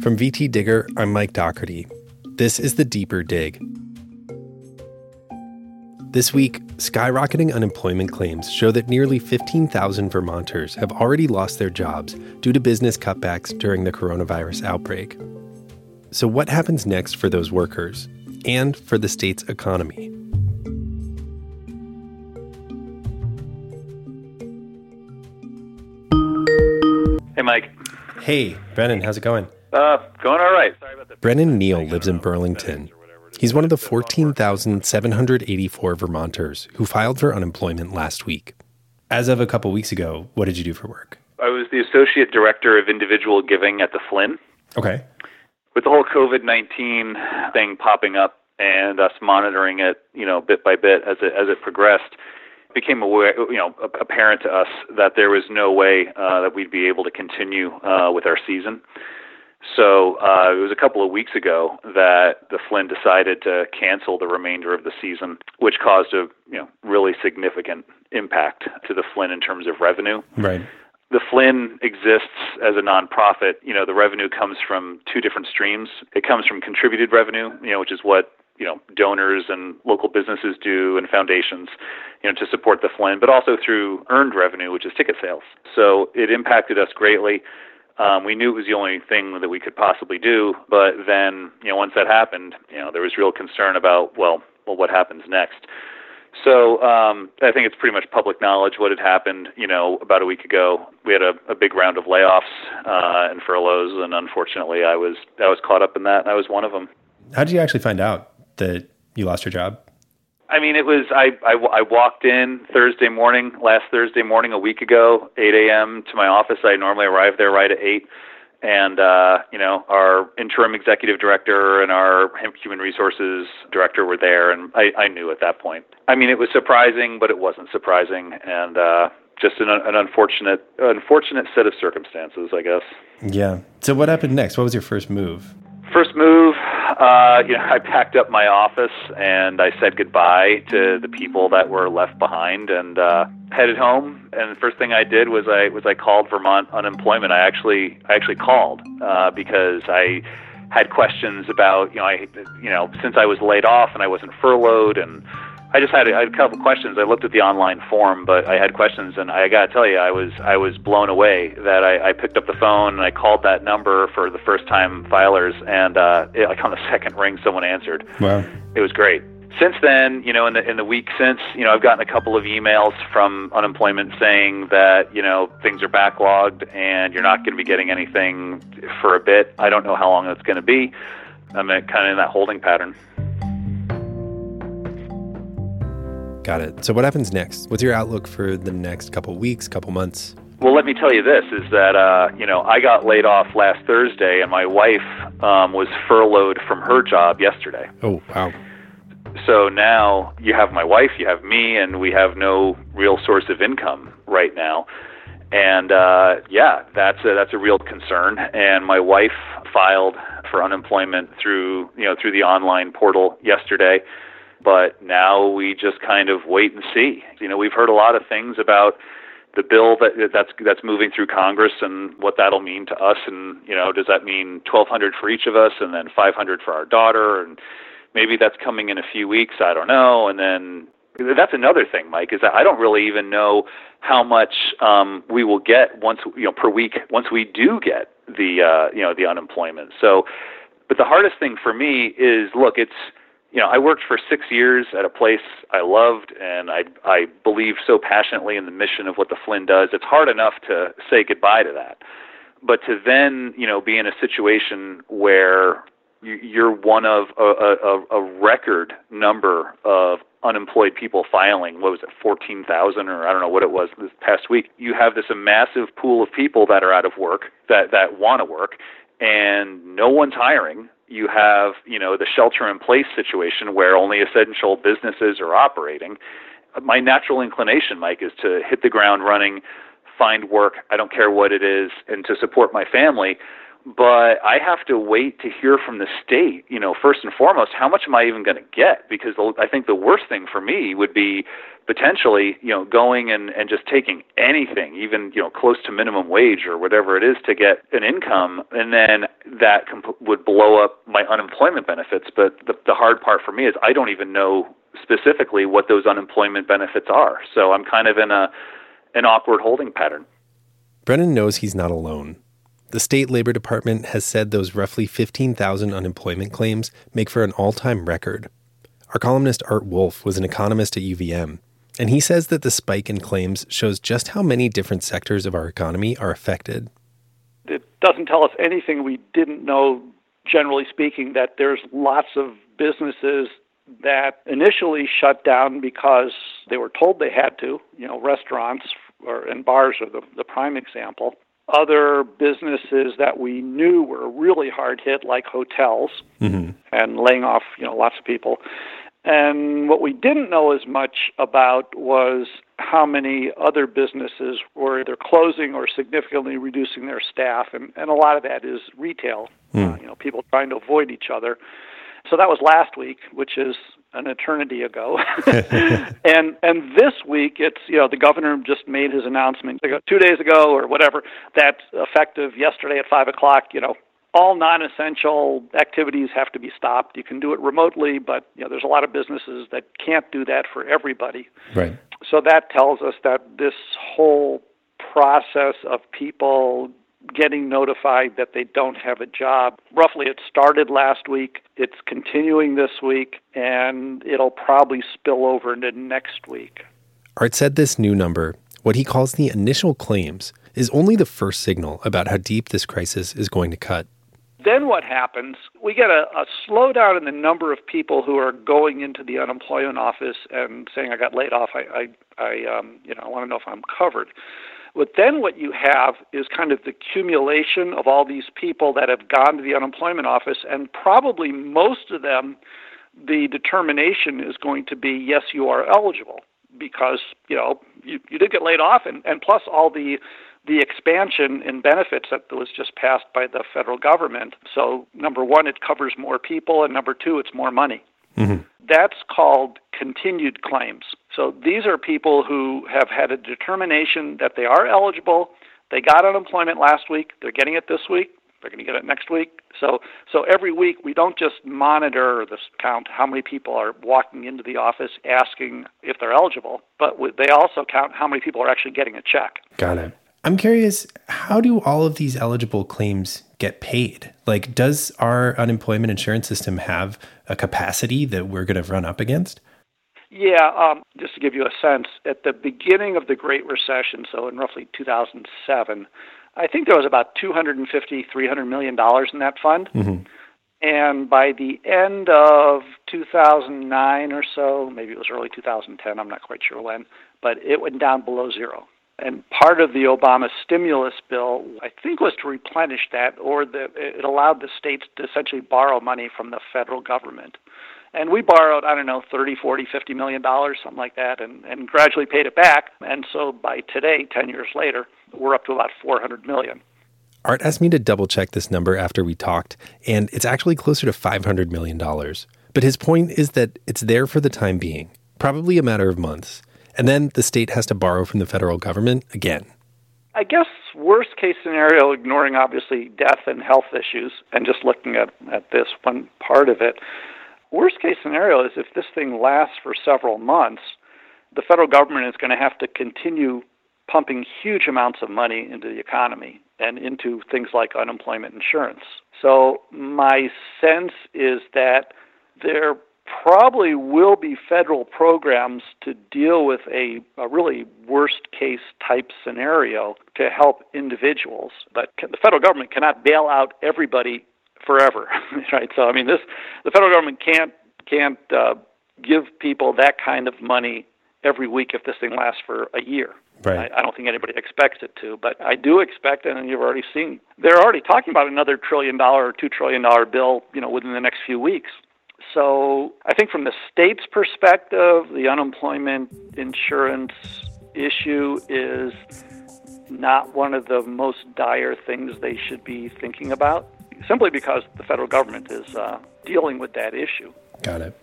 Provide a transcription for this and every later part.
From VT Digger, I'm Mike Dougherty. This is the Deeper Dig. This week, skyrocketing unemployment claims show that nearly 15,000 Vermonters have already lost their jobs due to business cutbacks during the coronavirus outbreak. So, what happens next for those workers and for the state's economy? Hey, Mike. Hey, Brennan, how's it going? Uh, going all right. Sorry about that. Brennan Neill lives in Burlington. He's one of the 14,784 Vermonters who filed for unemployment last week. As of a couple weeks ago, what did you do for work? I was the associate director of individual giving at the Flynn. Okay. With the whole COVID nineteen thing popping up and us monitoring it, you know, bit by bit as it as it progressed, it became aware, you know, apparent to us that there was no way uh, that we'd be able to continue uh, with our season. So uh, it was a couple of weeks ago that the Flynn decided to cancel the remainder of the season, which caused a you know really significant impact to the Flynn in terms of revenue. Right. The Flynn exists as a nonprofit. You know, the revenue comes from two different streams. It comes from contributed revenue, you know, which is what you know donors and local businesses do and foundations you know to support the Flynn but also through earned revenue which is ticket sales so it impacted us greatly um, we knew it was the only thing that we could possibly do, but then, you know, once that happened, you know, there was real concern about, well, well, what happens next? So um, I think it's pretty much public knowledge what had happened. You know, about a week ago, we had a, a big round of layoffs uh, and furloughs, and unfortunately, I was I was caught up in that, and I was one of them. How did you actually find out that you lost your job? I mean, it was I, I, I walked in Thursday morning, last Thursday morning, a week ago, 8 a.m. to my office. I normally arrive there right at eight, and uh, you know, our interim executive director and our human resources director were there, and I, I knew at that point. I mean, it was surprising, but it wasn't surprising, and uh, just an, an unfortunate, unfortunate set of circumstances, I guess. Yeah. So, what happened next? What was your first move? First move, uh, you know, I packed up my office and I said goodbye to the people that were left behind and uh, headed home. And the first thing I did was I was I called Vermont unemployment. I actually I actually called uh, because I had questions about you know I you know since I was laid off and I wasn't furloughed and I just had, I had a couple questions. I looked at the online form, but I had questions, and I got to tell you, I was I was blown away that I, I picked up the phone and I called that number for the first time filers, and uh, it, like on the second ring, someone answered. Wow, it was great. Since then, you know, in the in the week since, you know, I've gotten a couple of emails from unemployment saying that you know things are backlogged and you're not going to be getting anything for a bit. I don't know how long that's going to be. I'm kind of in that holding pattern. Got it. So what happens next? What's your outlook for the next couple weeks, couple months? Well, let me tell you this: is that uh, you know I got laid off last Thursday, and my wife um, was furloughed from her job yesterday. Oh, wow! So now you have my wife, you have me, and we have no real source of income right now. And uh, yeah, that's a, that's a real concern. And my wife filed for unemployment through you know through the online portal yesterday but now we just kind of wait and see. You know, we've heard a lot of things about the bill that that's that's moving through Congress and what that'll mean to us. And you know, does that mean 1,200 for each of us, and then 500 for our daughter, and maybe that's coming in a few weeks. I don't know. And then that's another thing, Mike, is that I don't really even know how much um, we will get once you know per week once we do get the uh, you know the unemployment. So, but the hardest thing for me is look, it's you know, I worked for six years at a place I loved, and I I believe so passionately in the mission of what the Flynn does. It's hard enough to say goodbye to that, but to then you know be in a situation where you're one of a, a, a record number of unemployed people filing. What was it, 14,000 or I don't know what it was this past week. You have this massive pool of people that are out of work that that want to work, and no one's hiring you have, you know, the shelter in place situation where only essential businesses are operating. My natural inclination, Mike, is to hit the ground running, find work, I don't care what it is, and to support my family. But I have to wait to hear from the state. You know, first and foremost, how much am I even going to get? Because I think the worst thing for me would be potentially, you know, going and and just taking anything, even you know, close to minimum wage or whatever it is, to get an income, and then that comp- would blow up my unemployment benefits. But the the hard part for me is I don't even know specifically what those unemployment benefits are. So I'm kind of in a an awkward holding pattern. Brennan knows he's not alone. The state labor department has said those roughly 15,000 unemployment claims make for an all time record. Our columnist Art Woolf was an economist at UVM, and he says that the spike in claims shows just how many different sectors of our economy are affected. It doesn't tell us anything we didn't know, generally speaking, that there's lots of businesses that initially shut down because they were told they had to, you know, restaurants or and bars are the, the prime example other businesses that we knew were really hard hit, like hotels, mm-hmm. and laying off you know lots of people. And what we didn't know as much about was how many other businesses were either closing or significantly reducing their staff, and, and a lot of that is retail. Mm. Uh, you know, people trying to avoid each other. So that was last week, which is an eternity ago. and and this week it's you know the governor just made his announcement two days ago or whatever that effective yesterday at five o'clock. You know all non-essential activities have to be stopped. You can do it remotely, but you know there's a lot of businesses that can't do that for everybody. Right. So that tells us that this whole process of people getting notified that they don't have a job. Roughly, it started last week, it's continuing this week, and it'll probably spill over into next week. Art said this new number, what he calls the initial claims, is only the first signal about how deep this crisis is going to cut. Then what happens? We get a, a slowdown in the number of people who are going into the unemployment office and saying, "I got laid off. I, I, I um, you know, I want to know if I'm covered." But then what you have is kind of the accumulation of all these people that have gone to the unemployment office, and probably most of them, the determination is going to be yes, you are eligible because you know you, you did get laid off, and, and plus all the the expansion in benefits that was just passed by the federal government. So number one, it covers more people, and number two, it's more money. Mm-hmm. That's called continued claims. So these are people who have had a determination that they are eligible. They got unemployment last week. They're getting it this week. They're going to get it next week. So, so every week we don't just monitor this count how many people are walking into the office asking if they're eligible, but they also count how many people are actually getting a check. Got it. I'm curious, how do all of these eligible claims get paid? Like, does our unemployment insurance system have a capacity that we're going to run up against? Yeah, um, just to give you a sense, at the beginning of the Great Recession, so in roughly 2007, I think there was about 250, 300 million dollars in that fund. Mm-hmm. And by the end of 2009 or so, maybe it was early 2010, I'm not quite sure when, but it went down below zero. And part of the Obama stimulus bill, I think, was to replenish that, or the, it allowed the states to essentially borrow money from the federal government. And we borrowed, I don't know, 30, 40, 50 million dollars, something like that, and, and gradually paid it back. And so by today, 10 years later, we're up to about 400 million. Art asked me to double check this number after we talked, and it's actually closer to $500 million. But his point is that it's there for the time being, probably a matter of months. And then the state has to borrow from the federal government again. I guess worst case scenario, ignoring obviously death and health issues and just looking at, at this one part of it, worst case scenario is if this thing lasts for several months, the federal government is going to have to continue pumping huge amounts of money into the economy and into things like unemployment insurance. So my sense is that there probably will be federal programs to deal with a, a really worst case type scenario to help individuals. But the federal government cannot bail out everybody forever, right? So I mean, this the federal government can't can't uh, give people that kind of money every week if this thing lasts for a year. Right. I, I don't think anybody expects it to, but I do expect, and you've already seen, they're already talking about another trillion dollar or two trillion dollar bill, you know, within the next few weeks. So I think from the state's perspective, the unemployment insurance issue is not one of the most dire things they should be thinking about, simply because the federal government is uh, dealing with that issue. Got it.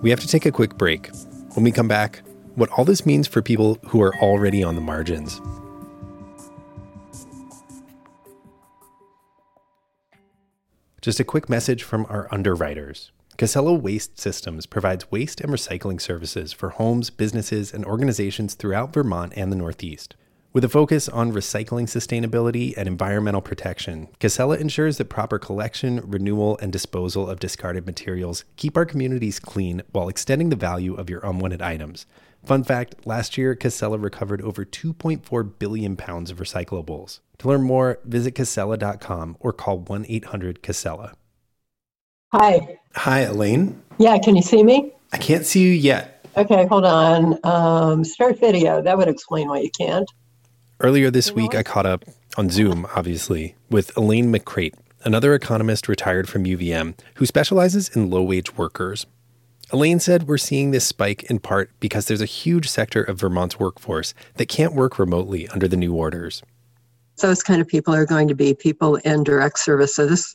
We have to take a quick break. When we come back, what all this means for people who are already on the margins. Just a quick message from our underwriters. Casella Waste Systems provides waste and recycling services for homes, businesses, and organizations throughout Vermont and the Northeast. With a focus on recycling sustainability and environmental protection, Casella ensures that proper collection, renewal, and disposal of discarded materials keep our communities clean while extending the value of your unwanted items. Fun fact last year, Casella recovered over 2.4 billion pounds of recyclables. To learn more, visit casella.com or call 1 800 Casella. Hi. Hi, Elaine. Yeah, can you see me? I can't see you yet. Okay, hold on. Um, start video. That would explain why you can't. Earlier this week, I caught up on Zoom, obviously, with Elaine McCrate, another economist retired from UVM who specializes in low wage workers. Elaine said we're seeing this spike in part because there's a huge sector of Vermont's workforce that can't work remotely under the new orders. Those kind of people are going to be people in direct services,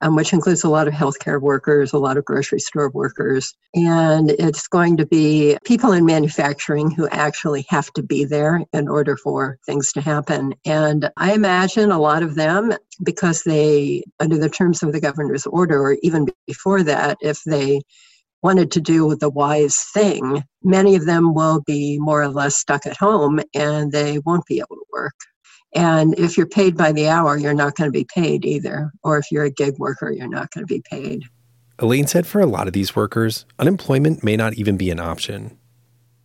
um, which includes a lot of healthcare workers, a lot of grocery store workers, and it's going to be people in manufacturing who actually have to be there in order for things to happen. And I imagine a lot of them, because they, under the terms of the governor's order, or even before that, if they wanted to do the wise thing, many of them will be more or less stuck at home and they won't be able to work. And if you're paid by the hour, you're not going to be paid either. Or if you're a gig worker, you're not going to be paid. Elaine said for a lot of these workers, unemployment may not even be an option.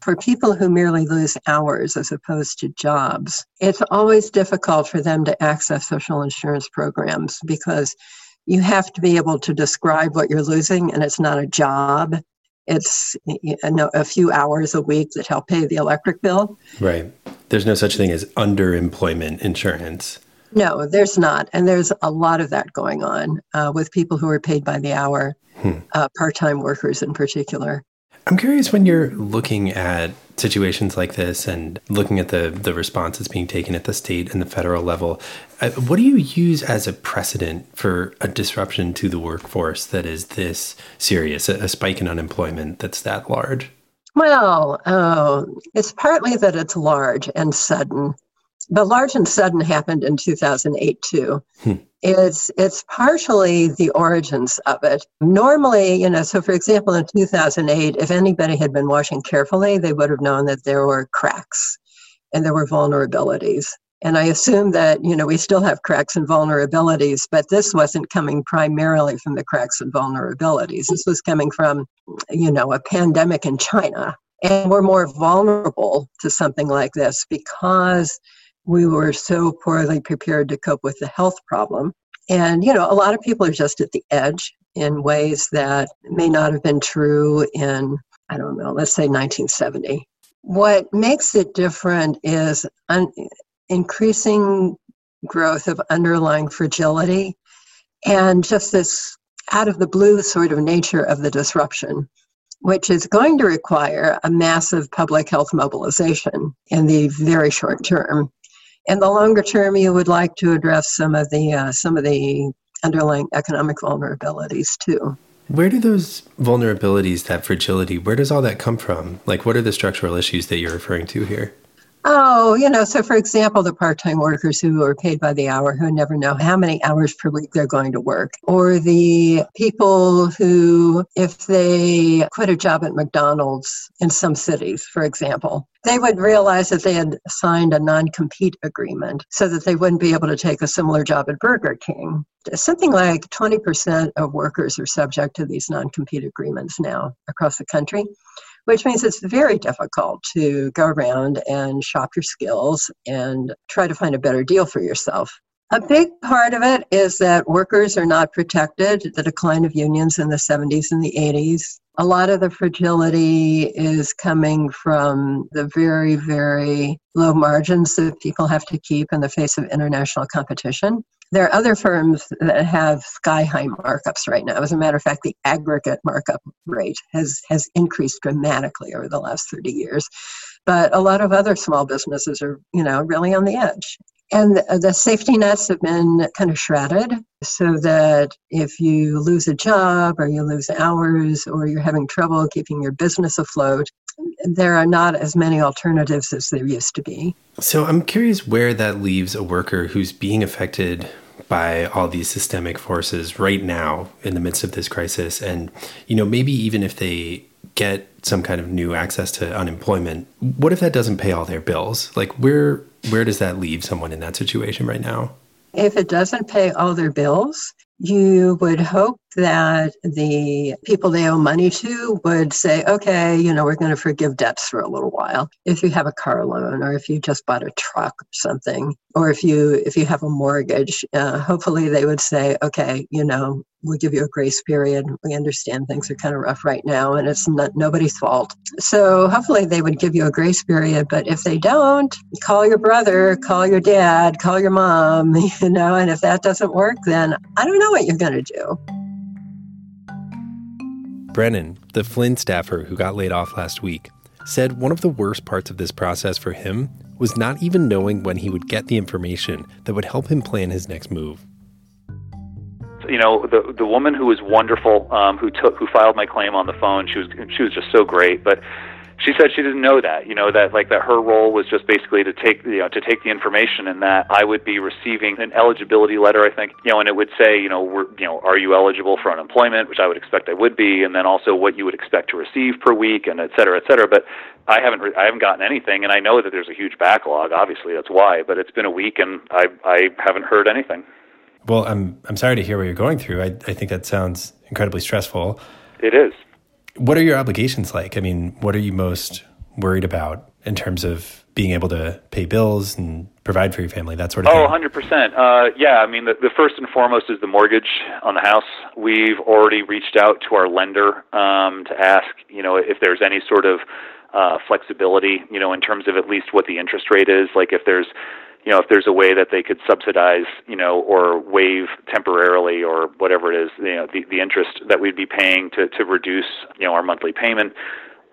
For people who merely lose hours as opposed to jobs, it's always difficult for them to access social insurance programs because you have to be able to describe what you're losing, and it's not a job. It's you know, a few hours a week that help pay the electric bill. Right. There's no such thing as underemployment insurance. No, there's not. And there's a lot of that going on uh, with people who are paid by the hour, hmm. uh, part time workers in particular. I'm curious when you're looking at situations like this and looking at the, the responses being taken at the state and the federal level, uh, what do you use as a precedent for a disruption to the workforce that is this serious, a, a spike in unemployment that's that large? Well, uh, it's partly that it's large and sudden. The large and sudden happened in 2008 too. Hmm. It's it's partially the origins of it. Normally, you know, so for example, in 2008, if anybody had been watching carefully, they would have known that there were cracks and there were vulnerabilities. And I assume that, you know, we still have cracks and vulnerabilities, but this wasn't coming primarily from the cracks and vulnerabilities. This was coming from, you know, a pandemic in China. And we're more vulnerable to something like this because we were so poorly prepared to cope with the health problem. And, you know, a lot of people are just at the edge in ways that may not have been true in, I don't know, let's say 1970. What makes it different is un- increasing growth of underlying fragility and just this out of the blue sort of nature of the disruption, which is going to require a massive public health mobilization in the very short term. In the longer term, you would like to address some of the uh, some of the underlying economic vulnerabilities too. Where do those vulnerabilities, that fragility, where does all that come from? Like, what are the structural issues that you're referring to here? Oh, you know, so for example, the part time workers who are paid by the hour who never know how many hours per week they're going to work, or the people who, if they quit a job at McDonald's in some cities, for example, they would realize that they had signed a non compete agreement so that they wouldn't be able to take a similar job at Burger King. Something like 20% of workers are subject to these non compete agreements now across the country which means it's very difficult to go around and shop your skills and try to find a better deal for yourself. A big part of it is that workers are not protected, the decline of unions in the 70s and the 80s. A lot of the fragility is coming from the very, very low margins that people have to keep in the face of international competition. There are other firms that have sky high markups right now. As a matter of fact, the aggregate markup rate has, has increased dramatically over the last 30 years. but a lot of other small businesses are, you know, really on the edge. And the safety nets have been kind of shredded so that if you lose a job or you lose hours or you're having trouble keeping your business afloat, there are not as many alternatives as there used to be. So I'm curious where that leaves a worker who's being affected by all these systemic forces right now in the midst of this crisis and you know maybe even if they get some kind of new access to unemployment what if that doesn't pay all their bills like where where does that leave someone in that situation right now? If it doesn't pay all their bills, you would hope that the people they owe money to would say, okay, you know, we're going to forgive debts for a little while. If you have a car loan or if you just bought a truck or something, or if you if you have a mortgage, uh, hopefully they would say, okay, you know, we'll give you a grace period. We understand things are kind of rough right now and it's not nobody's fault. So hopefully they would give you a grace period. But if they don't, call your brother, call your dad, call your mom, you know, and if that doesn't work, then I don't know what you're going to do. Brennan, the Flynn staffer who got laid off last week, said one of the worst parts of this process for him was not even knowing when he would get the information that would help him plan his next move. You know the the woman who was wonderful um who took who filed my claim on the phone she was she was just so great but she said she didn't know that you know that like that her role was just basically to take you uh, know to take the information and that I would be receiving an eligibility letter I think you know and it would say you know we're you know are you eligible for unemployment which I would expect I would be and then also what you would expect to receive per week and et cetera et cetera but I haven't re- I haven't gotten anything and I know that there's a huge backlog obviously that's why but it's been a week and I I haven't heard anything well, I'm I'm sorry to hear what you're going through. I I think that sounds incredibly stressful. It is. What are your obligations like? I mean, what are you most worried about in terms of being able to pay bills and provide for your family, that sort of oh, thing? Oh, 100%. Uh, yeah, I mean, the, the first and foremost is the mortgage on the house. We've already reached out to our lender um, to ask, you know, if there's any sort of uh, flexibility, you know, in terms of at least what the interest rate is. Like if there's you know, if there's a way that they could subsidize, you know, or waive temporarily or whatever it is, you know, the, the interest that we'd be paying to, to reduce, you know, our monthly payment.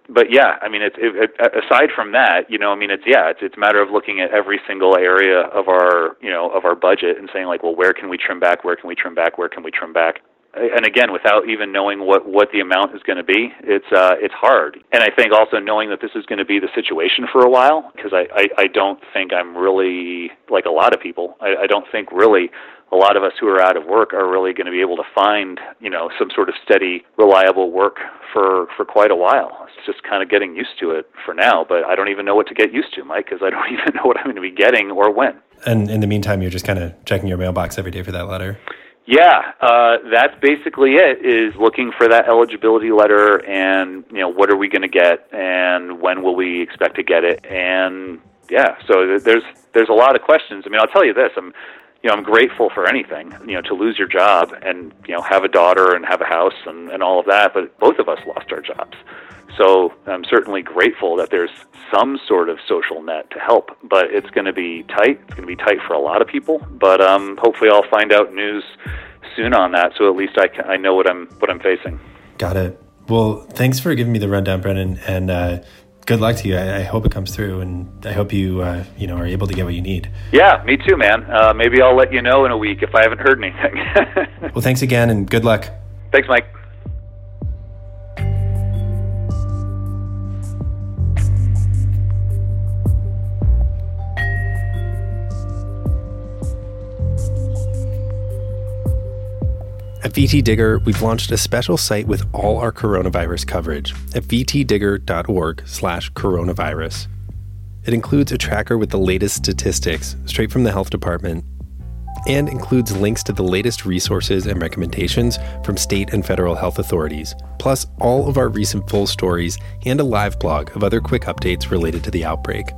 But yeah, I mean, it's it, aside from that, you know, I mean, it's yeah, it's it's a matter of looking at every single area of our, you know, of our budget and saying like, well, where can we trim back? Where can we trim back? Where can we trim back? And again, without even knowing what what the amount is going to be, it's uh, it's hard. And I think also knowing that this is going to be the situation for a while, because I, I I don't think I'm really like a lot of people. I, I don't think really a lot of us who are out of work are really going to be able to find you know some sort of steady, reliable work for for quite a while. It's just kind of getting used to it for now. But I don't even know what to get used to, Mike, because I don't even know what I'm going to be getting or when. And in the meantime, you're just kind of checking your mailbox every day for that letter. Yeah, uh, that's basically it. Is looking for that eligibility letter, and you know what are we going to get, and when will we expect to get it, and yeah. So there's there's a lot of questions. I mean, I'll tell you this: I'm you know I'm grateful for anything. You know, to lose your job and you know have a daughter and have a house and and all of that, but both of us lost our jobs. So I'm certainly grateful that there's some sort of social net to help, but it's going to be tight. It's going to be tight for a lot of people. But um, hopefully, I'll find out news soon on that, so at least I, can, I know what I'm what I'm facing. Got it. Well, thanks for giving me the rundown, Brennan, and uh, good luck to you. I, I, hope it comes through, and I hope you uh, you know are able to get what you need. Yeah, me too, man. Uh, maybe I'll let you know in a week if I haven't heard anything. well, thanks again, and good luck. Thanks, Mike. At VT Digger, we've launched a special site with all our coronavirus coverage at vtdigger.org/coronavirus. It includes a tracker with the latest statistics straight from the health department and includes links to the latest resources and recommendations from state and federal health authorities, plus all of our recent full stories and a live blog of other quick updates related to the outbreak.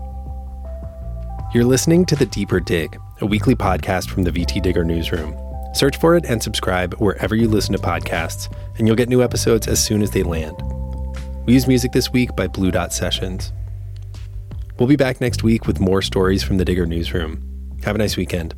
You're listening to The Deeper Dig, a weekly podcast from the VT Digger newsroom. Search for it and subscribe wherever you listen to podcasts, and you'll get new episodes as soon as they land. We use music this week by Blue Dot Sessions. We'll be back next week with more stories from the Digger Newsroom. Have a nice weekend.